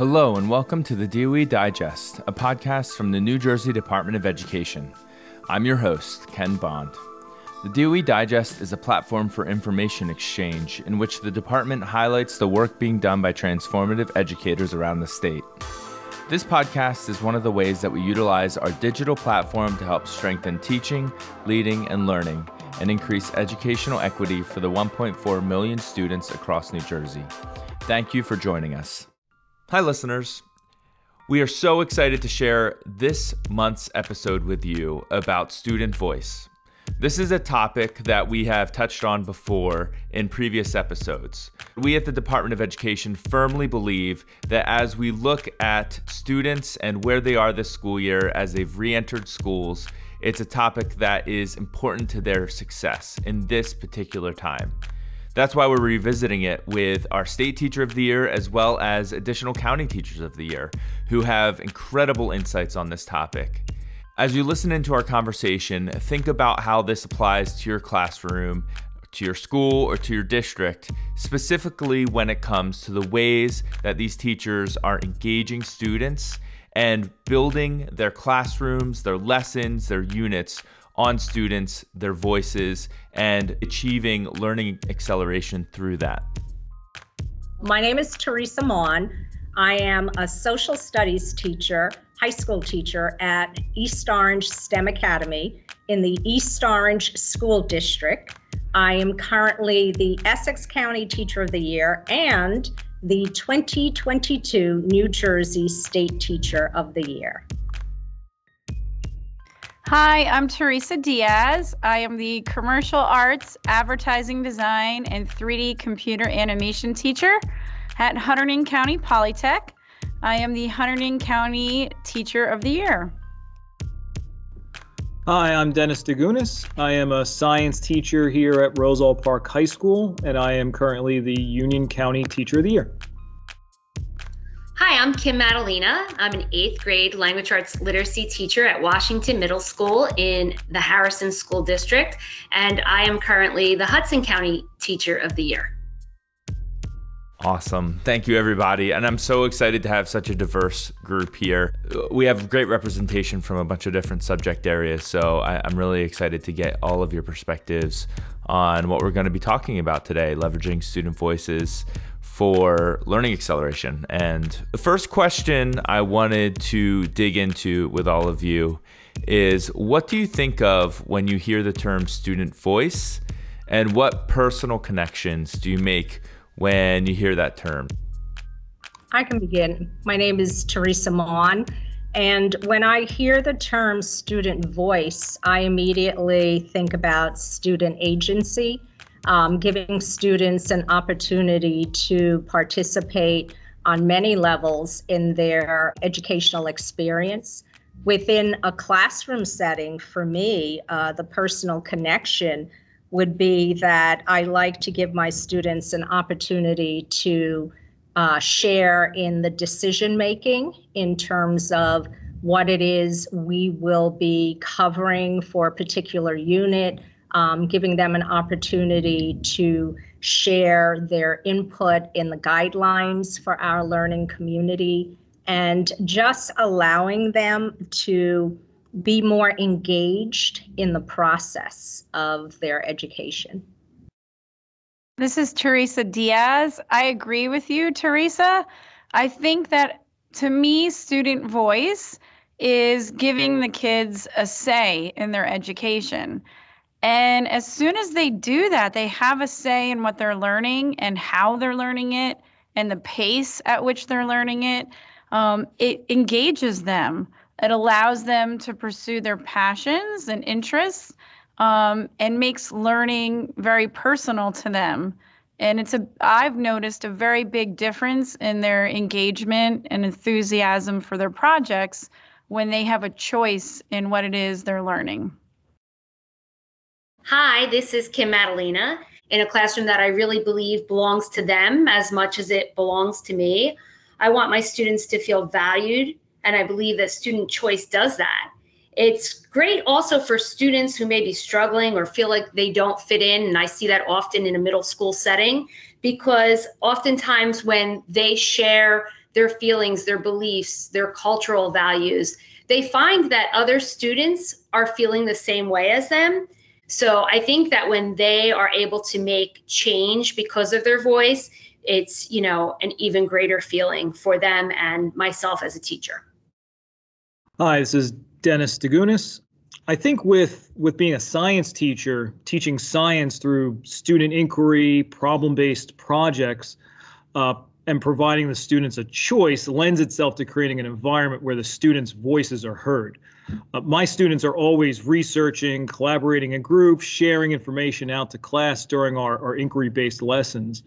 Hello, and welcome to the DOE Digest, a podcast from the New Jersey Department of Education. I'm your host, Ken Bond. The DOE Digest is a platform for information exchange in which the department highlights the work being done by transformative educators around the state. This podcast is one of the ways that we utilize our digital platform to help strengthen teaching, leading, and learning and increase educational equity for the 1.4 million students across New Jersey. Thank you for joining us. Hi, listeners. We are so excited to share this month's episode with you about student voice. This is a topic that we have touched on before in previous episodes. We at the Department of Education firmly believe that as we look at students and where they are this school year as they've re entered schools, it's a topic that is important to their success in this particular time. That's why we're revisiting it with our state teacher of the year as well as additional county teachers of the year who have incredible insights on this topic. As you listen into our conversation, think about how this applies to your classroom, to your school, or to your district, specifically when it comes to the ways that these teachers are engaging students and building their classrooms, their lessons, their units on students, their voices, and achieving learning acceleration through that. My name is Teresa Mon. I am a social studies teacher, high school teacher at East Orange STEM Academy in the East Orange School District. I am currently the Essex County Teacher of the Year and the 2022 New Jersey State Teacher of the Year. Hi, I'm Teresa Diaz. I am the commercial arts, advertising design, and 3D computer animation teacher at Hunterdon County Polytech. I am the Hunterdon County Teacher of the Year. Hi, I'm Dennis Dagunas. I am a science teacher here at Roselle Park High School, and I am currently the Union County Teacher of the Year. Hi, I'm Kim Madalena. I'm an eighth grade language arts literacy teacher at Washington Middle School in the Harrison School District, and I am currently the Hudson County Teacher of the Year. Awesome. Thank you, everybody. And I'm so excited to have such a diverse group here. We have great representation from a bunch of different subject areas. So I, am really excited to get all of your perspectives on what we're going to be talking about today leveraging student voices for learning acceleration. And the first question I wanted to dig into with all of you is what do you think of when you hear the term student voice? And what personal connections do you make when you hear that term? I can begin. My name is Teresa Mon. And when I hear the term student voice, I immediately think about student agency um, giving students an opportunity to participate on many levels in their educational experience. Within a classroom setting, for me, uh, the personal connection would be that I like to give my students an opportunity to uh, share in the decision making in terms of what it is we will be covering for a particular unit, um, giving them an opportunity to share their input in the guidelines for our learning community, and just allowing them to be more engaged in the process of their education. This is Teresa Diaz. I agree with you, Teresa. I think that to me, student voice is giving the kids a say in their education. And as soon as they do that, they have a say in what they're learning and how they're learning it and the pace at which they're learning it. Um, it engages them, it allows them to pursue their passions and interests um, and makes learning very personal to them. And it's a, I've noticed a very big difference in their engagement and enthusiasm for their projects when they have a choice in what it is they're learning. Hi, this is Kim Madalena in a classroom that I really believe belongs to them as much as it belongs to me. I want my students to feel valued, and I believe that student choice does that. It's great also for students who may be struggling or feel like they don't fit in, and I see that often in a middle school setting because oftentimes when they share their feelings, their beliefs, their cultural values, they find that other students are feeling the same way as them. So I think that when they are able to make change because of their voice, it's, you know, an even greater feeling for them and myself as a teacher. Hi, this is Dennis Dagunas. I think with with being a science teacher, teaching science through student inquiry, problem-based projects, uh, and providing the students a choice lends itself to creating an environment where the students' voices are heard. Uh, my students are always researching, collaborating in groups, sharing information out to class during our, our inquiry-based lessons.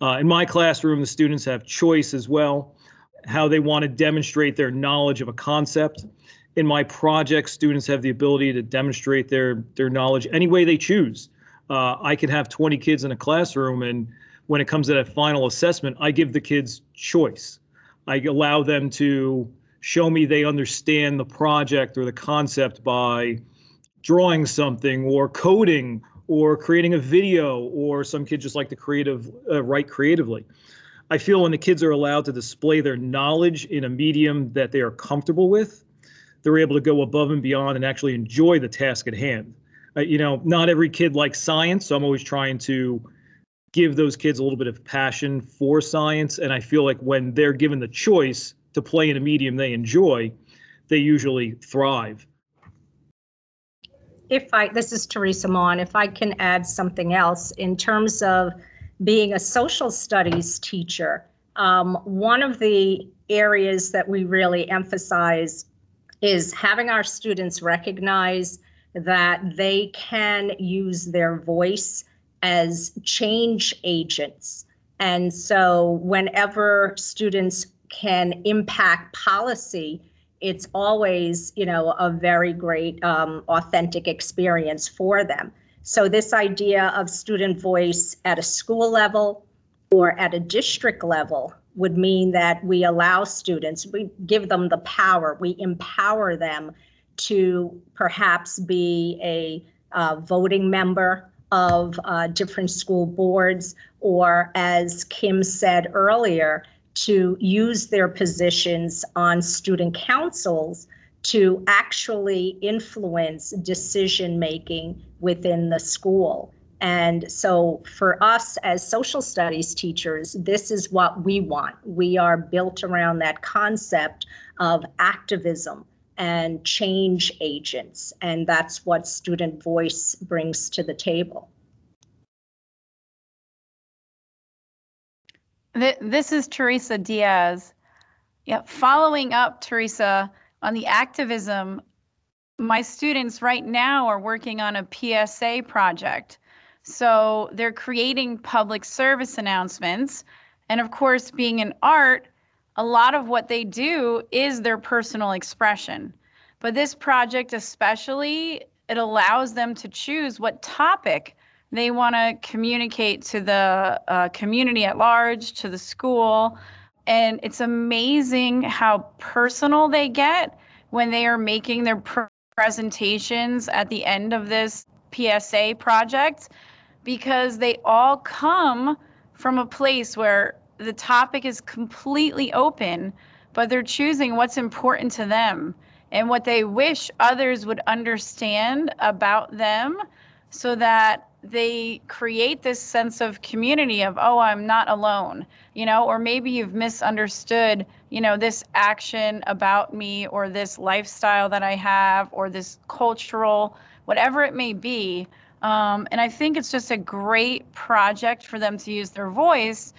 Uh, in my classroom, the students have choice as well, how they want to demonstrate their knowledge of a concept. In my project, students have the ability to demonstrate their, their knowledge any way they choose. Uh, I could have 20 kids in a classroom, and when it comes to that final assessment, I give the kids choice. I allow them to show me they understand the project or the concept by drawing something or coding or creating a video or some kids just like to creative uh, write creatively i feel when the kids are allowed to display their knowledge in a medium that they are comfortable with they're able to go above and beyond and actually enjoy the task at hand uh, you know not every kid likes science so i'm always trying to give those kids a little bit of passion for science. And i feel like when they're given the choice to play in a medium they enjoy they usually thrive. If I, this is Teresa Mon, if I can add something else in terms of being a social studies teacher, um, one of the areas that we really emphasize is having our students recognize that they can use their voice as change agents. And so whenever students can impact policy, it's always, you know, a very great, um, authentic experience for them. So this idea of student voice at a school level or at a district level would mean that we allow students, we give them the power, we empower them to perhaps be a uh, voting member of uh, different school boards, or as Kim said earlier, to use their positions on student councils to actually influence decision making within the school. And so, for us as social studies teachers, this is what we want. We are built around that concept of activism and change agents. And that's what student voice brings to the table. This is Teresa Diaz. Yeah, following up, Teresa, on the activism, my students right now are working on a PSA project. So they're creating public service announcements. And of course, being in art, a lot of what they do is their personal expression. But this project, especially, it allows them to choose what topic they want to communicate to the uh, community at large, to the school. And it's amazing how personal they get when they are making their pr- presentations at the end of this PSA project because they all come from a place where the topic is completely open, but they're choosing what's important to them and what they wish others would understand about them so that they create this sense of community of oh i'm not alone you know or maybe you've misunderstood you know this action about me or this lifestyle that i have or this cultural whatever it may be. Um, and i think it's just a great project for them to use their voice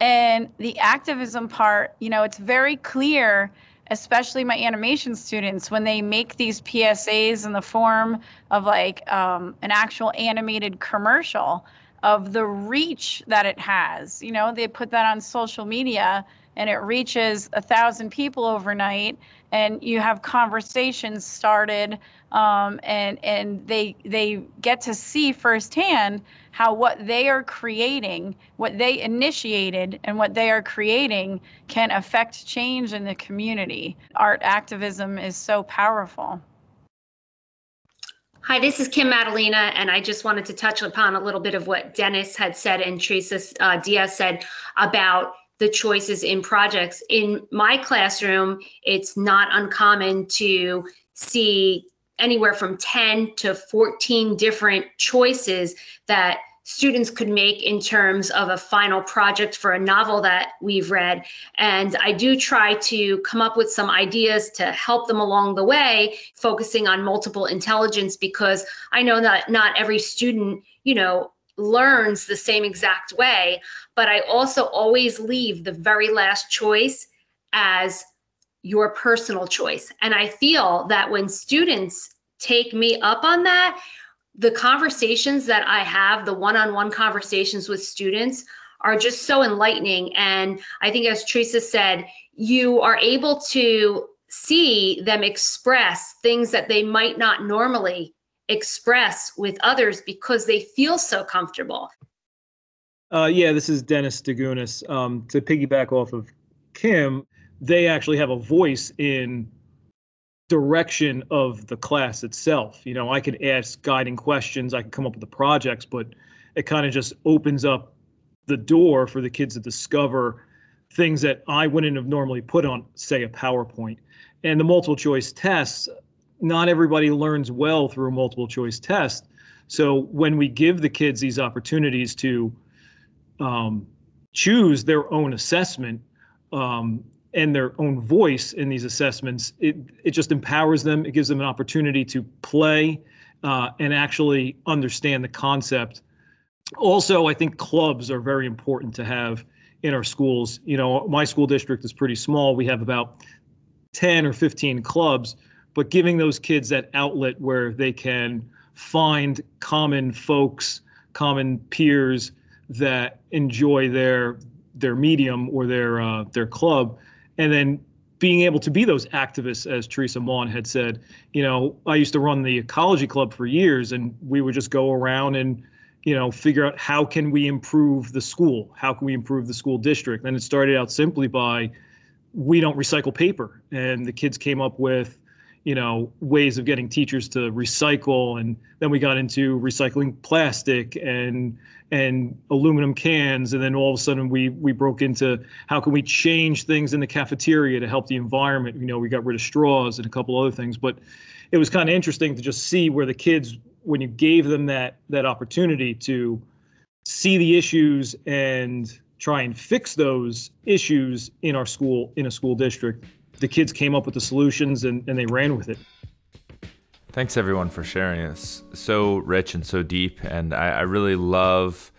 and the activism part you know it's very clear especially my animation students, when they make these PSAs in the form of like um, an actual animated commercial of the reach that it has. You know, they put that on social media and it reaches a thousand people overnight and you have conversations started um, and and they they get to see firsthand how what they are creating what they initiated and what they are creating can affect change in the community. Art activism is so powerful. Hi, this is Kim Madalena, and I just wanted to touch upon a little bit of what Dennis had said and Teresa uh, Diaz said about the choices in projects. In my classroom, it's not uncommon to see anywhere from 10 to 14 different choices that students could make in terms of a final project for a novel that we've read. And I do try to come up with some ideas to help them along the way, focusing on multiple intelligence because I know that not every student, you know, learns the same exact way. But I also always leave the very last choice as your personal choice. And I feel that when students take me up on that, the conversations that I have, the one on one conversations with students, are just so enlightening. And I think, as Teresa said, you are able to see them express things that they might not normally express with others because they feel so comfortable. Uh, yeah, this is Dennis Dagunas. Um, to piggyback off of Kim, they actually have a voice in direction of the class itself. You know, I could ask guiding questions, I could come up with the projects, but it kind of just opens up the door for the kids to discover things that I wouldn't have normally put on, say, a PowerPoint. And the multiple choice tests, not everybody learns well through a multiple choice test. So when we give the kids these opportunities to um, choose their own assessment, um, and their own voice in these assessments, it it just empowers them. It gives them an opportunity to play uh, and actually understand the concept. Also, I think clubs are very important to have in our schools. You know, my school district is pretty small. We have about 10 or 15 clubs, but giving those kids that outlet where they can find common folks, common peers that enjoy their their medium or their uh, their club and then being able to be those activists, as Teresa Mon had said. You know, I used to run the ecology club for years, and we would just go around and, you know, figure out how can we improve the school, how can we improve the school district. And it started out simply by, we don't recycle paper, and the kids came up with, you know, ways of getting teachers to recycle, and then we got into recycling plastic and and aluminum cans. And then all of a sudden we we broke into how can we change things in the cafeteria to help the environment? You know we got rid of straws and a couple other things. But it was kind of interesting to just see where the kids when you gave them that that opportunity to see the issues and try and fix those issues in our school in a school district the kids came up with the solutions and, and they ran with it Thanks everyone for sharing. It's so rich and so deep, and I, I really love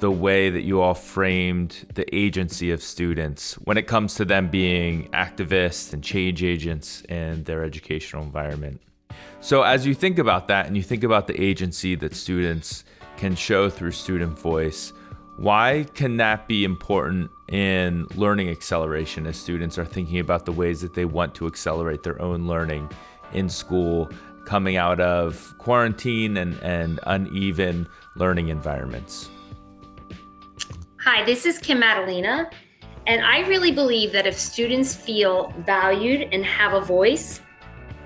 the way that you all framed the agency of students when it comes to them being activists and change agents in their educational environment. So, as you think about that and you think about the agency that students can show through student voice, why can that be important in learning acceleration as students are thinking about the ways that they want to accelerate their own learning in school coming out of quarantine and, and uneven learning environments. Hi, this is Kim Madalena, and I really believe that if students feel valued and have a voice,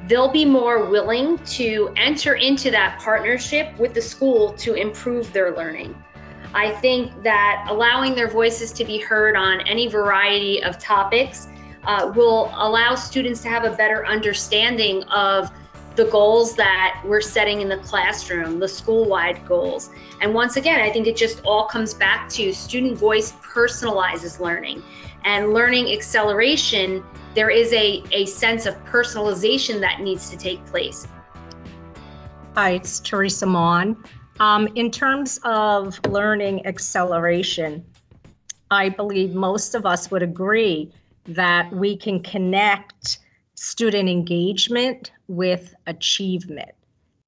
they'll be more willing to enter into that partnership with the school to improve their learning. I think that allowing their voices to be heard on any variety of topics uh, will allow students to have a better understanding of the goals that we're setting in the classroom, the school wide goals. And once again, I think it just all comes back to student voice personalizes learning and learning acceleration. There is a, a sense of personalization that needs to take place. Hi, it's Teresa Mon. Um, in terms of learning acceleration, I believe most of us would agree that we can connect student engagement with achievement.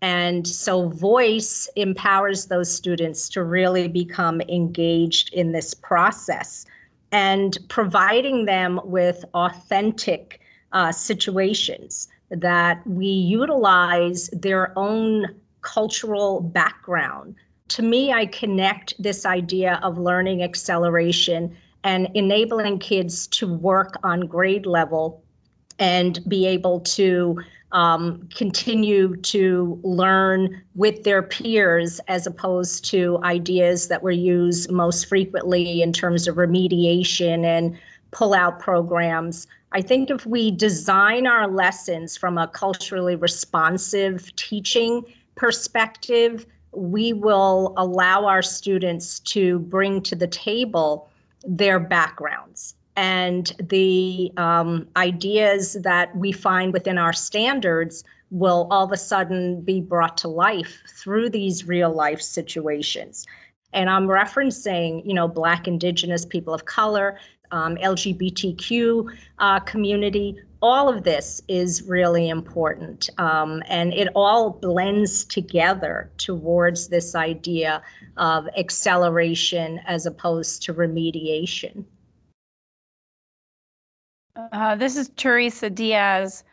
And so, voice empowers those students to really become engaged in this process and providing them with authentic uh, situations that we utilize their own cultural background. To me, I connect this idea of learning acceleration and enabling kids to work on grade level and be able to um, continue to learn with their peers as opposed to ideas that were used most frequently in terms of remediation and pull out programs. I think if we design our lessons from a culturally responsive teaching perspective, we will allow our students to bring to the table their backgrounds and the um, ideas that we find within our standards will all of a sudden be brought to life through these real life situations. And I'm referencing, you know, Black, Indigenous, people of color, um, LGBTQ uh, community. All of this is really important. Um, and it all blends together towards this idea of acceleration as opposed to remediation. Uh, this is Teresa Diaz.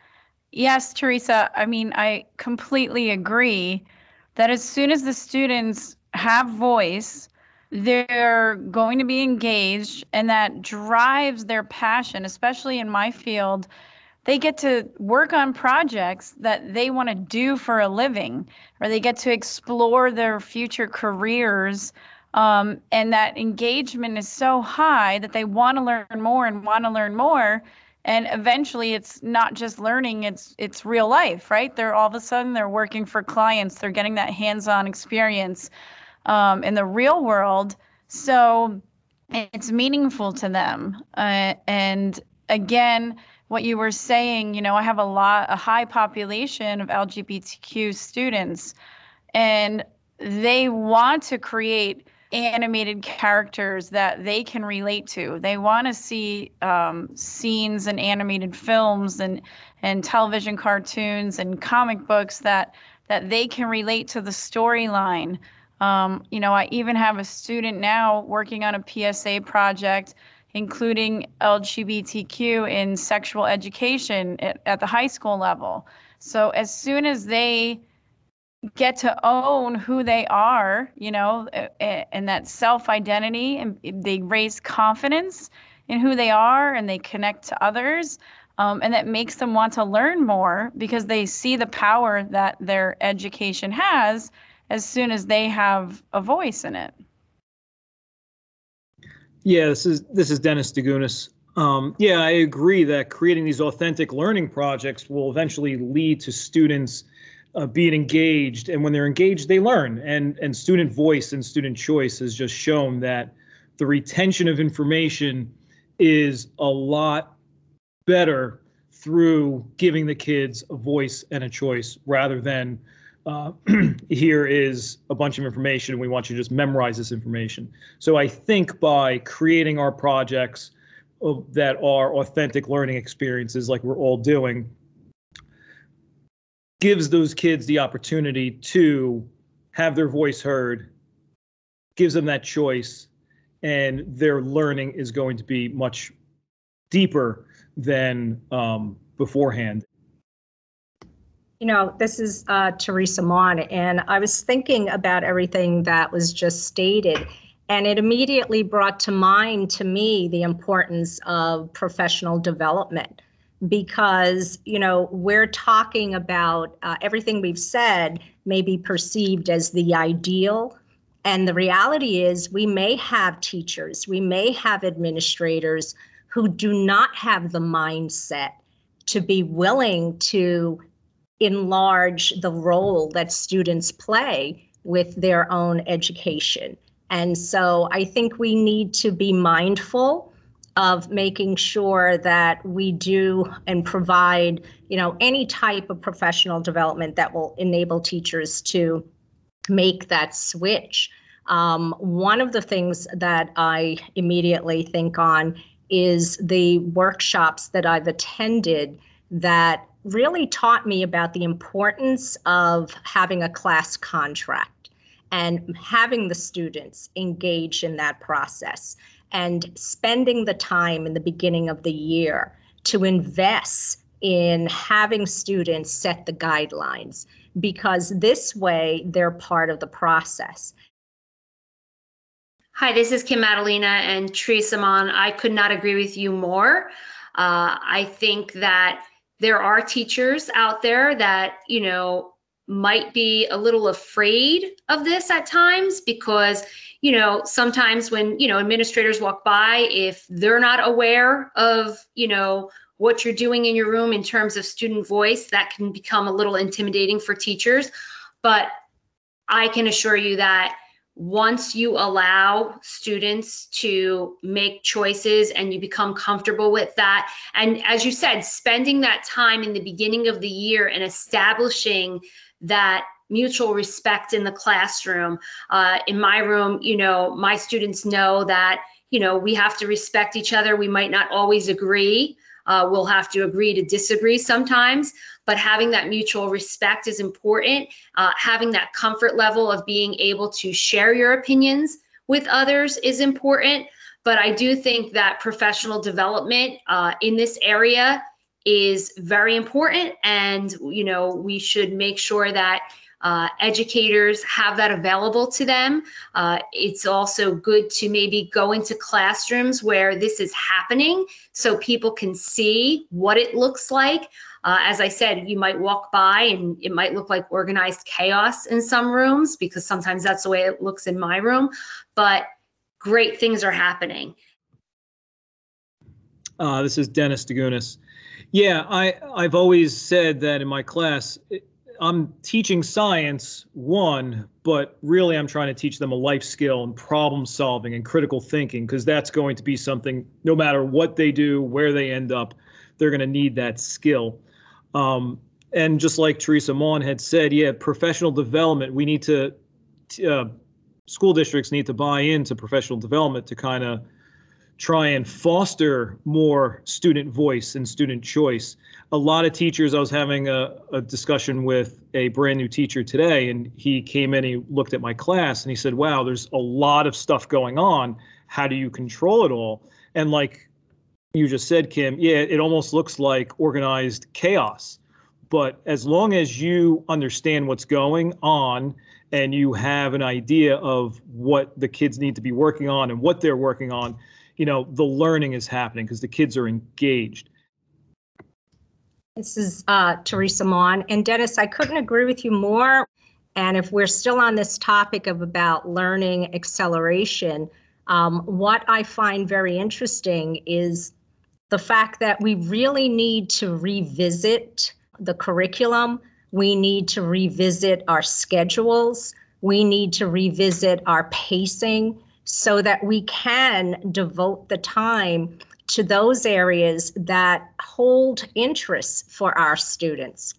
Yes, Teresa, I mean, I completely agree that as soon as the students have voice, they're going to be engaged and that drives their passion, especially in my field. They get to work on projects that they want to do for a living, or they get to explore their future careers um, and that engagement is so high that they want to learn more and want to learn more. And eventually it's not just learning it's it's real life right? They're all of a sudden they're working for clients. They're getting that hands-on experience um, in the real world so it's meaningful to them uh, and again what you were saying you know i have a lot a high population of lgbtq students and they want to create animated characters that they can relate to. They want to see um, scenes and animated films and and television cartoons and comic books that that they can relate to the storyline. Um, you know, I even have a student now working on a PSA project including LGBTQ in sexual education at, at the high school level. So as soon as they get to own who they are, you know, and that self identity, and they raise confidence in who they are and they connect to others. Um, and that makes them want to learn more because they see the power that their education has as soon as they have a voice in it. Yeah, this is this is Dennis Dagunas. Um, yeah, I agree that creating these authentic learning projects will eventually lead to students uh, being engaged and when they're engaged they learn and and student voice and student choice has just shown that the retention of information is a lot better through giving the kids a voice and a choice rather than uh, here is a bunch of information and we want you to just memorize this information so i think by creating our projects uh, that are authentic learning experiences like we're all doing gives those kids the opportunity to have their voice heard, gives them that choice, and their learning is going to be much deeper than um, beforehand. You know, this is uh, Teresa Mon, and I was thinking about everything that was just stated, and it immediately brought to mind to me the importance of professional development. Because you know we're talking about uh, everything we've said may be perceived as the ideal and the reality is we may have teachers we may have administrators who do not have the mindset to be willing to enlarge the role that students play with their own education and so i think we need to be mindful of making sure that we do and provide, you know, any type of professional development that will enable teachers to make that switch. Um, one of the things that I immediately think on is the workshops that I've attended that really taught me about the importance of having a class contract and having the students engage in that process and spending the time in the beginning of the year to invest in having students set the guidelines because this way they're part of the process. Hi, this is Kim Madalena and Teresa Mon. I could not agree with you more. Uh, I think that there are teachers out there that, you know, might be a little afraid of this at times because, you know, sometimes when, you know, administrators walk by, if they're not aware of, you know, what you're doing in your room in terms of student voice, that can become a little intimidating for teachers. But I can assure you that once you allow students to make choices and you become comfortable with that, and as you said, spending that time in the beginning of the year and establishing that mutual respect in the classroom. Uh, in my room, you know, my students know that, you know, we have to respect each other. We might not always agree. Uh, we'll have to agree to disagree sometimes, but having that mutual respect is important. Uh, having that comfort level of being able to share your opinions with others is important. But I do think that professional development uh, in this area is very important. And, you know, we should make sure that uh, educators have that available to them. Uh, it's also good to maybe go into classrooms where this is happening so people can see what it looks like. Uh, as I said, you might walk by and it might look like organized chaos in some rooms because sometimes that's the way it looks in my room, but great things are happening. Uh, this is Dennis Dagunas. Yeah, I, I've always said that in my class, I'm teaching science, one, but really I'm trying to teach them a life skill and problem solving and critical thinking because that's going to be something, no matter what they do, where they end up, they're going to need that skill. Um, and just like Teresa Mon had said, yeah, professional development, we need to, uh, school districts need to buy into professional development to kind of try and foster more student voice and student choice. A lot of teachers, I was having a, a, discussion with a brand new teacher today, and he came in, he looked at my class, and he said, Wow, there's a lot of stuff going on. How do you control it all? And like you just said, Kim, yeah, it almost looks like organized chaos. But as long as you understand what's going on and you have an idea of what the kids need to be working on and what they're working on, you know the learning is happening because the kids are engaged. This is uh, teresa mon. And dennis i couldn't agree with you more. And if we're still on this topic of about learning acceleration um, what i find very interesting is the fact that we really need to revisit the curriculum. We need to revisit our schedules. We need to revisit our pacing so that we can devote the time to those areas that hold interest for our students.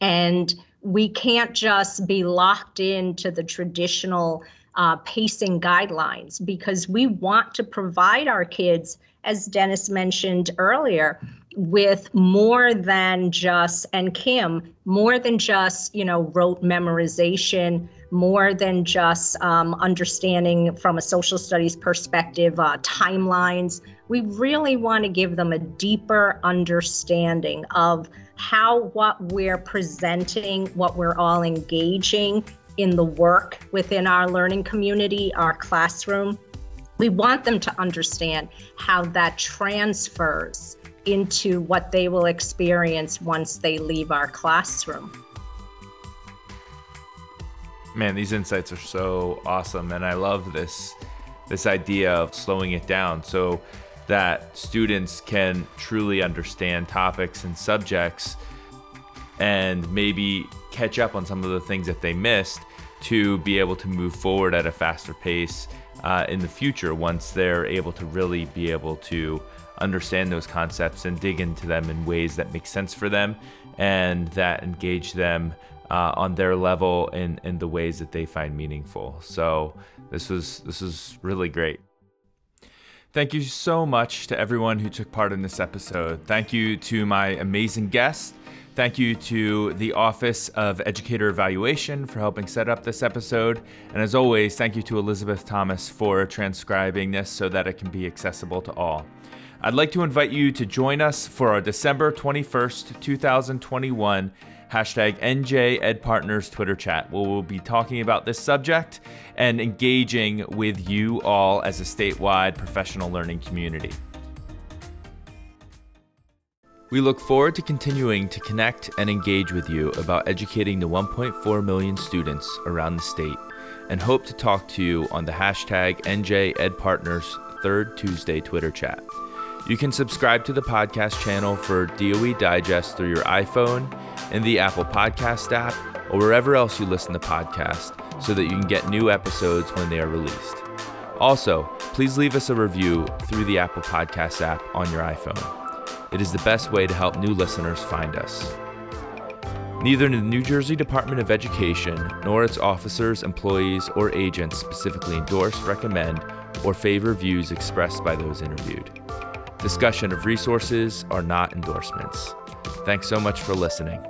And we can't just be locked into the traditional uh, pacing guidelines because we want to provide our kids, as Dennis mentioned earlier, with more than just, and Kim, more than just, you know, rote memorization more than just um, understanding from a social studies perspective uh, timelines. We really want to give them a deeper understanding of how what we're presenting, what we're all engaging in the work within our learning community, our classroom. We want them to understand how that transfers into what they will experience once they leave our classroom. Man, these insights are so awesome, and I love this this idea of slowing it down so that students can truly understand topics and subjects and maybe catch up on some of the things that they missed to be able to move forward at a faster pace uh, in the future once they're able to really be able to understand those concepts and dig into them in ways that make sense for them and that engage them uh, on their level in, in the ways that they find meaningful. So this was this was really great. Thank you so much to everyone who took part in this episode. Thank you to my amazing guest. Thank you to the Office of Educator Evaluation for helping set up this episode. And as always, thank you to Elizabeth Thomas for transcribing this so that it can be accessible to all. I'd like to invite you to join us for our December 21st, 2021 hashtag NJEdPartners Twitter chat, where we'll be talking about this subject and engaging with you all as a statewide professional learning community. We look forward to continuing to connect and engage with you about educating the 1.4 million students around the state and hope to talk to you on the hashtag NJEdPartners third Tuesday Twitter chat. You can subscribe to the podcast channel for DOE Digest through your iPhone in the Apple Podcast app or wherever else you listen to podcasts so that you can get new episodes when they are released. Also, please leave us a review through the Apple Podcast app on your iPhone. It is the best way to help new listeners find us. Neither the New Jersey Department of Education nor its officers, employees, or agents specifically endorse, recommend, or favor views expressed by those interviewed. Discussion of resources are not endorsements. Thanks so much for listening.